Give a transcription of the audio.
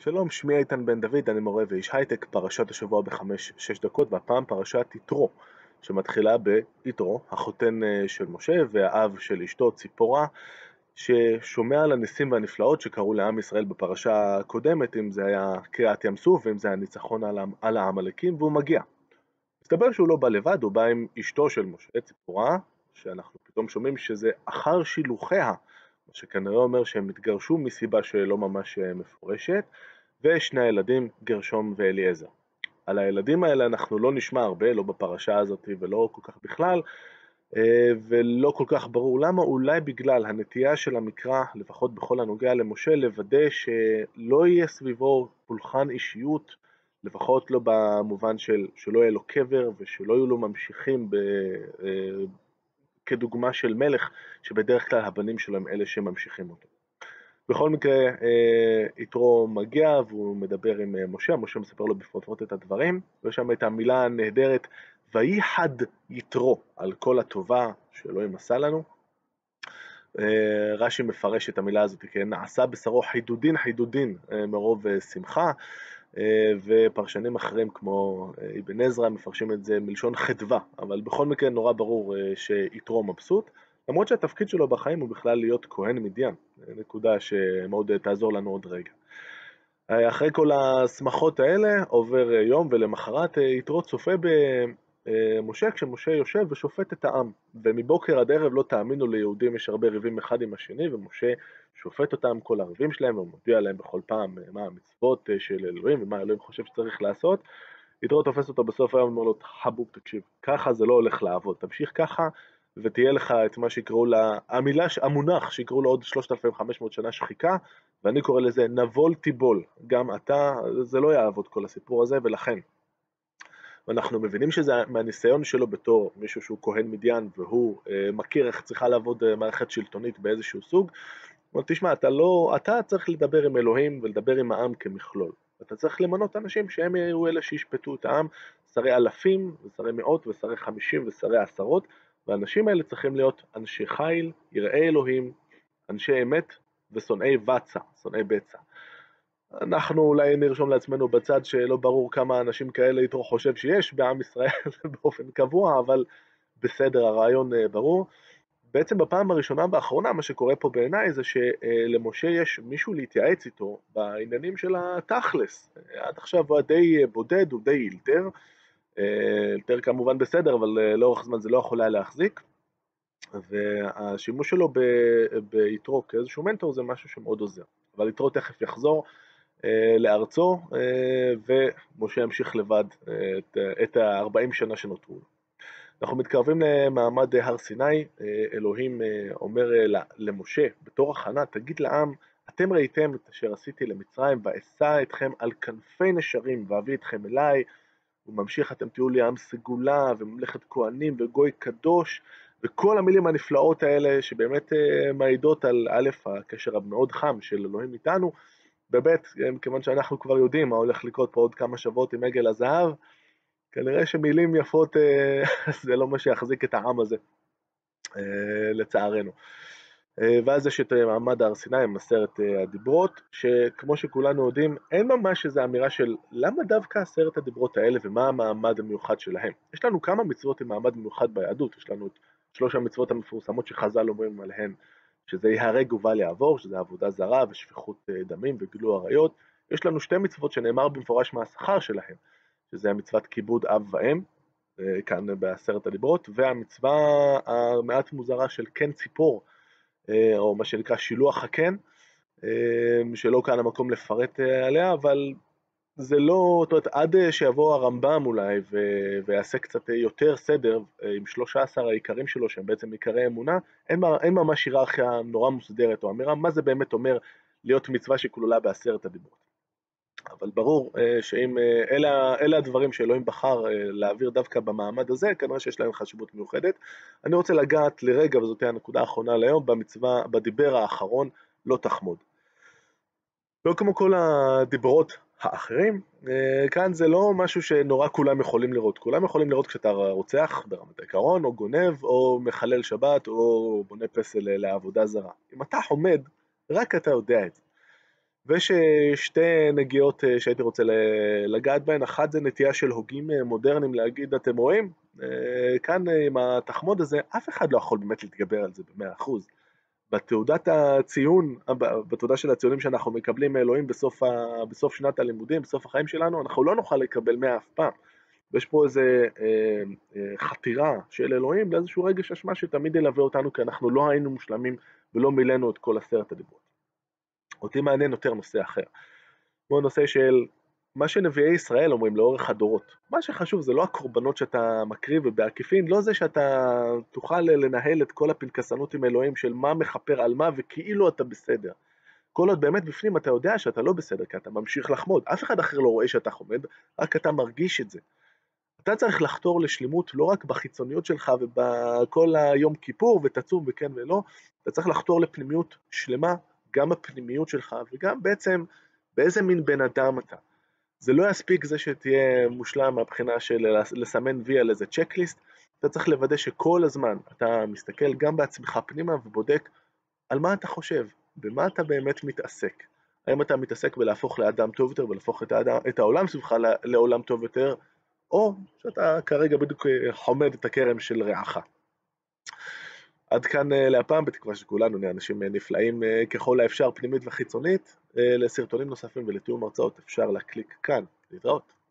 שלום, שמי איתן בן דוד, אני מורה ואיש הייטק, פרשת השבוע בחמש-שש דקות, והפעם פרשת יתרו, שמתחילה ביתרו, החותן אה, של משה והאב של אשתו ציפורה, ששומע על הניסים והנפלאות שקרו לעם ישראל בפרשה הקודמת, אם זה היה קריעת ים סוף ואם זה היה ניצחון על העמלקים, והוא מגיע. מסתבר שהוא לא בא לבד, הוא בא עם אשתו של משה, ציפורה, שאנחנו פתאום שומעים שזה אחר שילוחיה, מה שכנראה אומר שהם התגרשו מסיבה שלא ממש אה, מפורשת, ושני הילדים, גרשום ואליעזר. על הילדים האלה אנחנו לא נשמע הרבה, לא בפרשה הזאת ולא כל כך בכלל, אה, ולא כל כך ברור למה, אולי בגלל הנטייה של המקרא, לפחות בכל הנוגע למשה, לוודא שלא יהיה סביבו פולחן אישיות, לפחות לא במובן של שלא יהיה לו קבר ושלא יהיו לו ממשיכים ב, אה, כדוגמה של מלך, שבדרך כלל הבנים שלו הם אלה שממשיכים אותו. בכל מקרה, אה, יתרו מגיע והוא מדבר עם אה, משה, משה מספר לו בפרוטרוט את הדברים, ויש שם את המילה הנהדרת, וייחד יתרו על כל הטובה שאלוהים עשה לנו. אה, רש"י מפרש את המילה הזאת כנעשה בשרו חידודין חידודין מרוב שמחה, ופרשנים אחרים כמו אבן עזרא מפרשים את זה מלשון חדווה, אבל בכל מקרה נורא ברור שיתרו מבסוט. למרות שהתפקיד שלו בחיים הוא בכלל להיות כהן מדיין, נקודה שמאוד תעזור לנו עוד רגע. אחרי כל השמחות האלה עובר יום ולמחרת יתרו צופה במשה כשמשה יושב ושופט את העם ומבוקר עד ערב לא תאמינו ליהודים יש הרבה ריבים אחד עם השני ומשה שופט אותם כל הריבים שלהם ומודיע להם בכל פעם מה המצוות של אלוהים ומה אלוהים חושב שצריך לעשות יתרו תופס אותו בסוף היום ואומר לו חבוב תקשיב ככה זה לא הולך לעבוד תמשיך ככה ותהיה לך את מה שיקראו לה, המילה, המונח שיקראו לו עוד 3,500 שנה שחיקה, ואני קורא לזה נבול תיבול. גם אתה, זה לא יעבוד כל הסיפור הזה, ולכן. ואנחנו מבינים שזה מהניסיון שלו בתור מישהו שהוא כהן מדיין, והוא אה, מכיר איך צריכה לעבוד אה, מערכת שלטונית באיזשהו סוג, אבל תשמע, אתה לא, אתה צריך לדבר עם אלוהים ולדבר עם העם כמכלול. אתה צריך למנות אנשים שהם יהיו אלה שישפטו את העם, שרי אלפים, ושרי מאות, ושרי חמישים, ושרי עשרות, והאנשים האלה צריכים להיות אנשי חיל, יראי אלוהים, אנשי אמת ושונאי בצע, שונאי בצע. אנחנו אולי נרשום לעצמנו בצד שלא ברור כמה אנשים כאלה יתרו חושב שיש בעם ישראל באופן קבוע, אבל בסדר, הרעיון אה, ברור. בעצם בפעם הראשונה והאחרונה מה שקורה פה בעיניי זה שלמשה יש מישהו להתייעץ איתו בעניינים של התכלס. עד עכשיו הוא היה די בודד, הוא די אילתר. יותר כמובן בסדר, אבל אה, לאורך זמן זה לא יכול היה להחזיק. והשימוש שלו ביתרו כאיזשהו מנטור זה משהו שמאוד עוזר. אבל יתרו תכף יחזור אה, לארצו, אה, ומשה ימשיך לבד את, את ה-40 שנה שנותרו לו. אנחנו מתקרבים למעמד הר סיני, אלוהים אומר למשה, בתור הכנה, תגיד לעם, אתם ראיתם את אשר עשיתי למצרים, ואשא אתכם על כנפי נשרים, ואביא אתכם אליי, הוא ממשיך, אתם תהיו לי עם סגולה וממלכת כהנים וגוי קדוש, וכל המילים הנפלאות האלה שבאמת מעידות על א', הקשר המאוד חם של אלוהים איתנו, בב', כיוון שאנחנו כבר יודעים מה הולך לקרות פה עוד כמה שבועות עם עגל הזהב, כנראה שמילים יפות uh, זה לא מה שיחזיק את העם הזה, uh, לצערנו. אה, ואז יש את אה, מעמד הר סיני עם עשרת אה, הדיברות, שכמו שכולנו יודעים, אין ממש איזו אמירה של למה דווקא עשרת הדיברות האלה ומה המעמד המיוחד שלהם. יש לנו כמה מצוות עם מעמד מיוחד ביהדות, יש לנו את שלוש המצוות המפורסמות שחז"ל אומרים עליהן, שזה ייהרג ובל יעבור, שזה עבודה זרה ושפיכות דמים וגילו עריות. יש לנו שתי מצוות שנאמר במפורש מהשכר שלהם, שזה המצוות כיבוד אב ואם, כאן בעשרת הדיברות, והמצווה המעט מוזרה של כן ציפור, אה, או מה שנקרא שילוח הקן, אה, שלא כאן המקום לפרט אה, עליה, אבל זה לא, זאת אומרת, עד שיבוא הרמב"ם אולי ויעשה קצת יותר סדר עם 13 העיקרים שלו, שהם בעצם עיקרי אמונה, אין, אין ממש היררכיה נורא מוסדרת או אמירה מה זה באמת אומר להיות מצווה שכלולה בעשרת הדיברות. אבל ברור אה, שאם אה, אלה, אלה הדברים שאלוהים בחר אה, להעביר דווקא במעמד הזה, כנראה שיש להם חשיבות מיוחדת. אני רוצה לגעת לרגע, וזאת תהיה הנקודה האחרונה להיום, במצווה, בדיבר האחרון, לא תחמוד. לא כמו כל הדיברות האחרים, כאן זה לא משהו שנורא כולם יכולים לראות. כולם יכולים לראות כשאתה רוצח ברמת העיקרון, או גונב, או מחלל שבת, או בונה פסל לעבודה זרה. אם אתה עומד, רק אתה יודע את זה. ויש שתי נגיעות שהייתי רוצה לגעת בהן, אחת זה נטייה של הוגים מודרניים להגיד, אתם רואים, כאן עם התחמוד הזה, אף אחד לא יכול באמת להתגבר על זה במאה אחוז. בתעודת הציון, בתעודה של הציונים שאנחנו מקבלים מאלוהים בסוף, ה, בסוף שנת הלימודים, בסוף החיים שלנו, אנחנו לא נוכל לקבל מאה אף פעם. ויש פה איזו אה, אה, חתירה של אלוהים לאיזשהו רגש אשמה שתמיד ילווה אותנו, כי אנחנו לא היינו מושלמים ולא מילאנו את כל עשרת הדיברות. אותי מעניין יותר נושא אחר. כמו נושא של מה שנביאי ישראל אומרים לאורך הדורות. מה שחשוב זה לא הקורבנות שאתה מקריב, ובעקיפין לא זה שאתה תוכל לנהל את כל הפנקסנות עם אלוהים של מה מכפר על מה וכאילו אתה בסדר. כל עוד באמת בפנים אתה יודע שאתה לא בסדר, כי אתה ממשיך לחמוד. אף אחד אחר לא רואה שאתה חומד, רק אתה מרגיש את זה. אתה צריך לחתור לשלמות לא רק בחיצוניות שלך ובכל היום כיפור ותצום וכן ולא, אתה צריך לחתור לפנימיות שלמה, גם בפנימיות שלך וגם בעצם באיזה מין בן אדם אתה. זה לא יספיק זה שתהיה מושלם מהבחינה של לסמן וי על איזה צ'קליסט, אתה צריך לוודא שכל הזמן אתה מסתכל גם בעצמך פנימה ובודק על מה אתה חושב, במה אתה באמת מתעסק. האם אתה מתעסק בלהפוך לאדם טוב יותר ולהפוך את, האדם, את העולם סביבך לעולם טוב יותר, או שאתה כרגע בדיוק חומד את הכרם של רעך. עד כאן אה, להפעם, בתקווה שכולנו נהיה אנשים אה, נפלאים אה, ככל האפשר, פנימית וחיצונית. לסרטונים נוספים ולתיאום הרצאות אפשר להקליק כאן. להתראות.